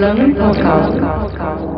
Islamic Podcast.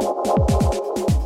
Thank